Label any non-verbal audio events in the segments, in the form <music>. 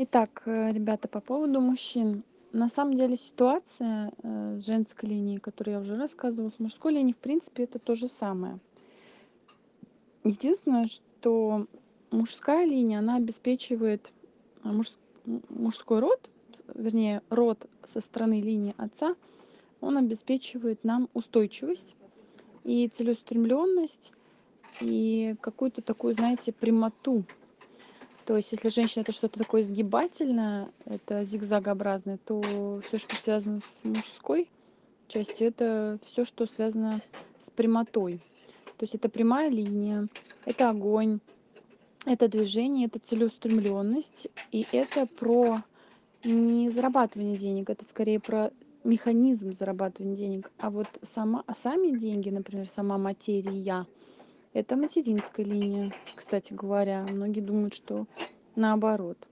Итак, э, ребята, по поводу мужчин. На самом деле ситуация э, с женской линией, которую я уже рассказывала, с мужской линией, в принципе, это то же самое. Единственное, что мужская линия, она обеспечивает а, муж, мужской род, вернее, род со стороны линии отца, он обеспечивает нам устойчивость и целеустремленность, и какую-то такую, знаете, прямоту то есть, если женщина это что-то такое сгибательное, это зигзагообразное, то все, что связано с мужской частью, это все, что связано с прямотой. То есть это прямая линия, это огонь, это движение, это целеустремленность, и это про не зарабатывание денег, это скорее про механизм зарабатывания денег. А вот сама, а сами деньги, например, сама материя, это материнская линия, кстати говоря. Многие думают, что наоборот.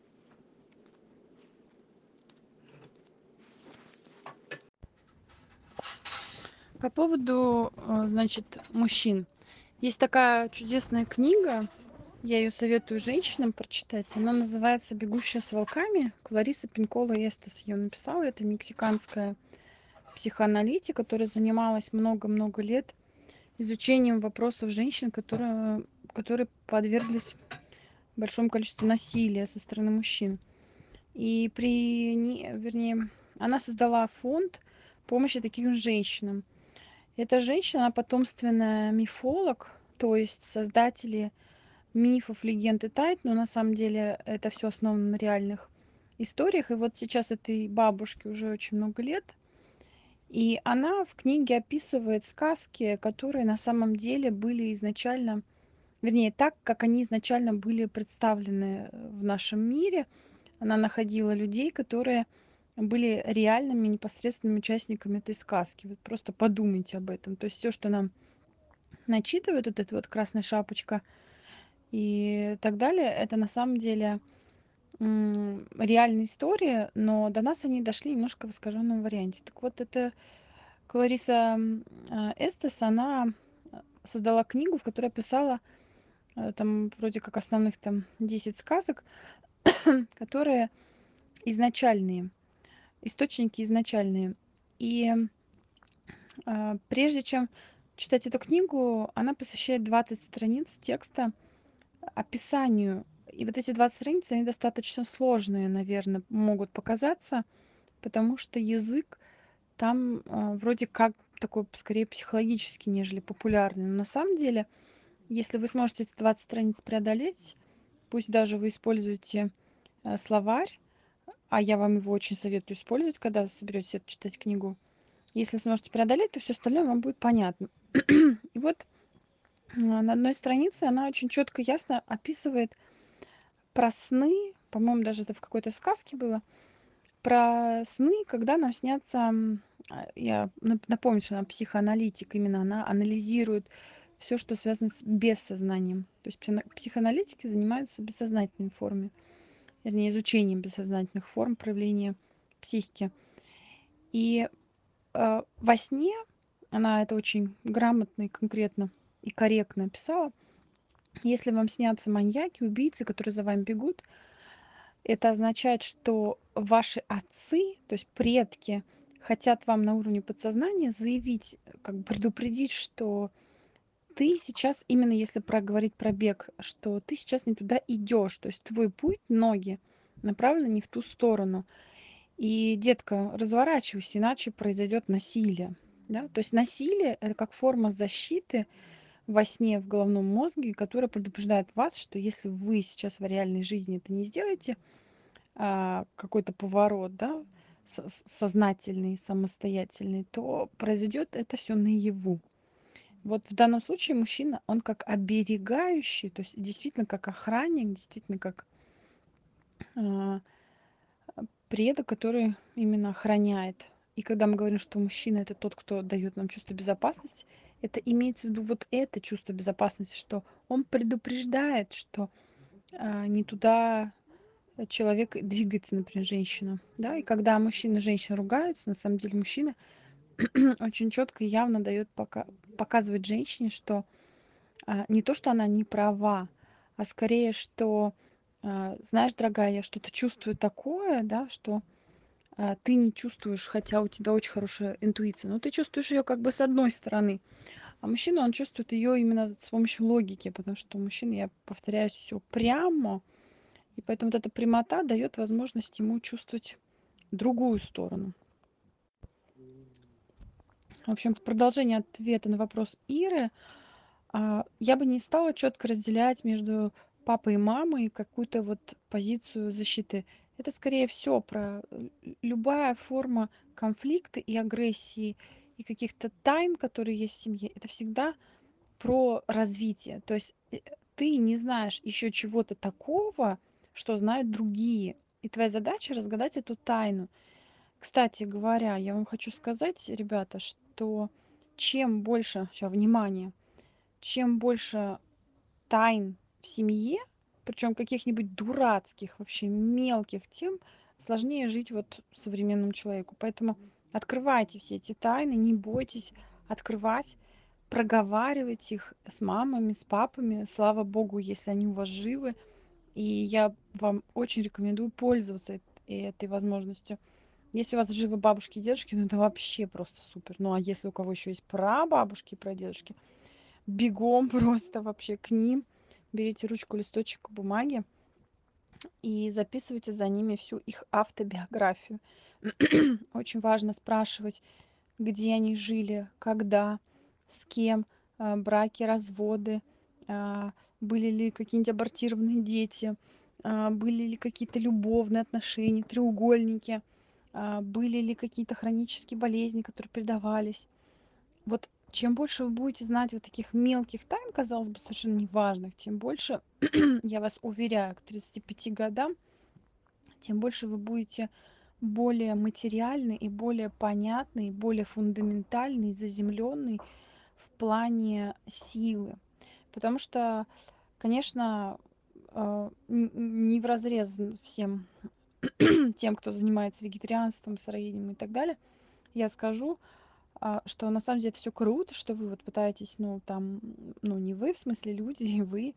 По поводу, э, значит, мужчин. Есть такая чудесная книга, я ее советую женщинам прочитать. Она называется «Бегущая с волками». Клариса Пинкола Эстес ее написала. Это мексиканская психоаналитик, которая занималась много-много лет изучением вопросов женщин, которые, которые подверглись большому количеству насилия со стороны мужчин. И при, не, вернее, она создала фонд помощи таким женщинам. Эта женщина, потомственная мифолог, то есть создатели мифов, легенд и тайн, но на самом деле это все основано на реальных историях. И вот сейчас этой бабушке уже очень много лет – и она в книге описывает сказки, которые на самом деле были изначально, вернее, так, как они изначально были представлены э, в нашем мире. Она находила людей, которые были реальными непосредственными участниками этой сказки. Вот просто подумайте об этом. То есть все, что нам начитывает вот эта вот красная шапочка и так далее, это на самом деле реальные истории, но до нас они дошли немножко в искаженном варианте. Так вот, это Клариса а, Эстес, она а, создала книгу, в которой писала э, там вроде как основных там 10 сказок, <coughs> которые изначальные, источники изначальные. И э, прежде чем читать эту книгу, она посвящает 20 страниц текста описанию и вот эти 20 страниц, они достаточно сложные, наверное, могут показаться, потому что язык там э, вроде как такой скорее психологический, нежели популярный. Но на самом деле, если вы сможете эти 20 страниц преодолеть, пусть даже вы используете э, словарь, а я вам его очень советую использовать, когда вы соберетесь читать книгу. Если сможете преодолеть, то все остальное вам будет понятно. <clears throat> И вот на одной странице она очень четко, ясно описывает про сны, по-моему, даже это в какой-то сказке было, про сны, когда нам снятся, а, я напомню, что она психоаналитик, именно она анализирует все, что связано с бессознанием. То есть психоаналитики занимаются бессознательной формой, вернее, изучением бессознательных форм проявления психики. И э, во сне она это очень грамотно и конкретно и корректно описала – если вам снятся маньяки, убийцы, которые за вами бегут, это означает, что ваши отцы, то есть предки, хотят вам на уровне подсознания заявить, как предупредить, что ты сейчас, именно если проговорить про бег, что ты сейчас не туда идешь, то есть твой путь, ноги направлены не в ту сторону. И, детка, разворачивайся, иначе произойдет насилие. Да? То есть насилие это как форма защиты, во сне в головном мозге, которая предупреждает вас, что если вы сейчас в реальной жизни это не сделаете, а, какой-то поворот, да, сознательный, самостоятельный, то произойдет это все наяву. Вот в данном случае мужчина, он как оберегающий, то есть действительно как охранник, действительно как э, предок, который именно охраняет. И когда мы говорим, что мужчина это тот, кто дает нам чувство безопасности, это имеется в виду вот это чувство безопасности, что он предупреждает, что а, не туда человек двигается, например, женщина. Да? И когда мужчина и женщина ругаются, на самом деле мужчина <clears throat> очень четко и явно дает пока, показывает женщине, что а, не то, что она не права, а скорее, что А, знаешь, дорогая, я что-то чувствую такое, да, что а, ты не чувствуешь, хотя у тебя очень хорошая интуиция, но ты чувствуешь ее как бы с одной стороны, а мужчина, он чувствует ее именно с помощью логики, потому что у мужчин, я повторяюсь, все прямо, и поэтому вот эта прямота дает возможность ему чувствовать другую сторону. В общем-то, продолжение ответа на вопрос Иры. А, я бы не стала четко разделять между папой и мамой какую-то вот позицию защиты. Это скорее все про э, любая форма конфликта и агрессии, и каких-то тайн, которые есть в семье. Это всегда про развитие. То есть э, ты не знаешь еще чего-то такого, что знают другие. И твоя задача разгадать эту тайну. Кстати говоря, я вам хочу сказать, ребята, что чем больше, сейчас, внимание, чем больше тайн в семье, причем каких-нибудь дурацких, вообще мелких тем, сложнее жить вот современному человеку. Поэтому открывайте все эти тайны, не бойтесь открывать, проговаривать их с мамами, с папами. Слава богу, если они у вас живы. И я вам очень рекомендую пользоваться этой возможностью. Если у вас живы бабушки и дедушки, ну это вообще просто супер. Ну а если у кого еще есть прабабушки и прадедушки, бегом <laughs> просто вообще к ним. Берите ручку, листочек бумаги и записывайте за ними всю их автобиографию. <clears throat> Очень важно спрашивать, где они жили, когда, с кем, а, браки, разводы, а, были ли какие-нибудь абортированные дети, а, были ли какие-то любовные отношения, треугольники, были ли какие-то хронические болезни, которые передавались. Вот чем больше вы будете знать вот таких мелких тайн, казалось бы, совершенно неважных, тем больше, <clears throat> я вас уверяю, к 35 годам, тем больше вы будете более материальный и более понятный, более фундаментальный, заземленный в плане силы. Потому что, конечно, э, не в разрез всем <clears throat> тем, кто занимается вегетарианством, сыроедением и так далее, я скажу, а, что на самом деле это все круто, что вы вот пытаетесь, ну, там, ну, не вы, в смысле люди, <laughs> вы,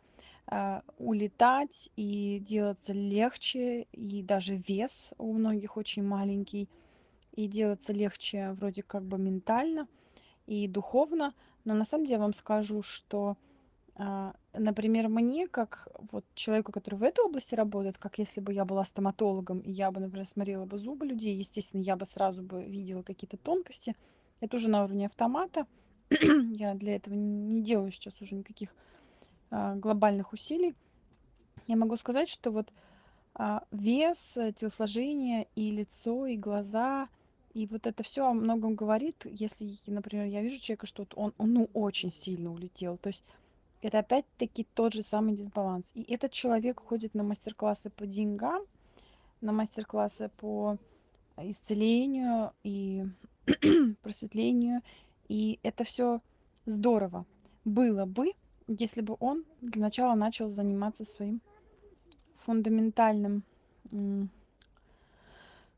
а, улетать и делаться легче, и даже вес у многих очень маленький, и делаться легче вроде как бы ментально и духовно. Но на самом деле вам скажу, что, а, например, мне, как вот человеку, который в этой области работает, как если бы я была стоматологом, и я бы, например, смотрела бы зубы людей, естественно, я бы сразу бы видела какие-то тонкости, это уже на уровне автомата. <clears throat> Я для этого не делаю сейчас уже никаких а, глобальных усилий. Я могу сказать, что вот а, вес, телосложение и лицо, и глаза, и вот это все о многом говорит. Если, например, я вижу человека, что он, он ну, очень сильно улетел. То есть это опять-таки тот же самый дисбаланс. И этот человек ходит на мастер-классы по деньгам, на мастер-классы по исцелению и <clears throat> просветлению. И это все здорово было бы, если бы он для начала начал заниматься своим фундаментальным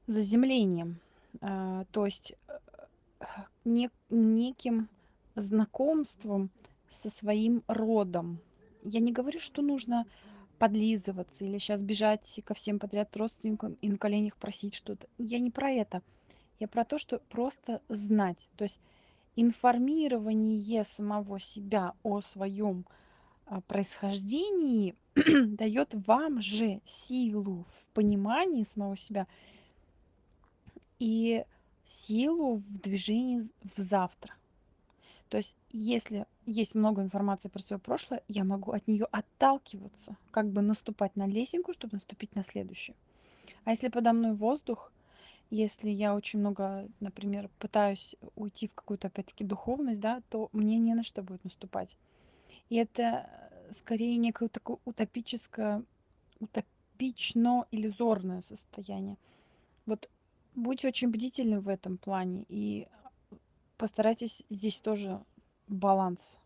заземлением, а, то есть э, не, неким знакомством со своим родом. Я не говорю, что нужно подлизываться или сейчас бежать ко всем подряд родственникам и на коленях просить что-то. Я не про это. Я про то, что просто знать. То есть информирование самого себя о своем а, происхождении <clears throat> дает вам же силу в понимании самого себя и силу в движении в завтра. То есть, если есть много информации про свое прошлое, я могу от нее отталкиваться, как бы наступать на лесенку, чтобы наступить на следующую. А если подо мной воздух, если я очень много, например, пытаюсь уйти в какую-то, опять-таки, духовность, да, то мне не на что будет наступать. И это э, скорее некое такое утопическое, утопично-иллюзорное состояние. Вот будьте очень бдительны в этом плане и постарайтесь здесь тоже баланс,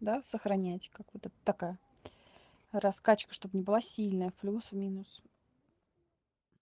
да, сохранять, как вот такая раскачка, чтобы не была сильная, плюс, минус.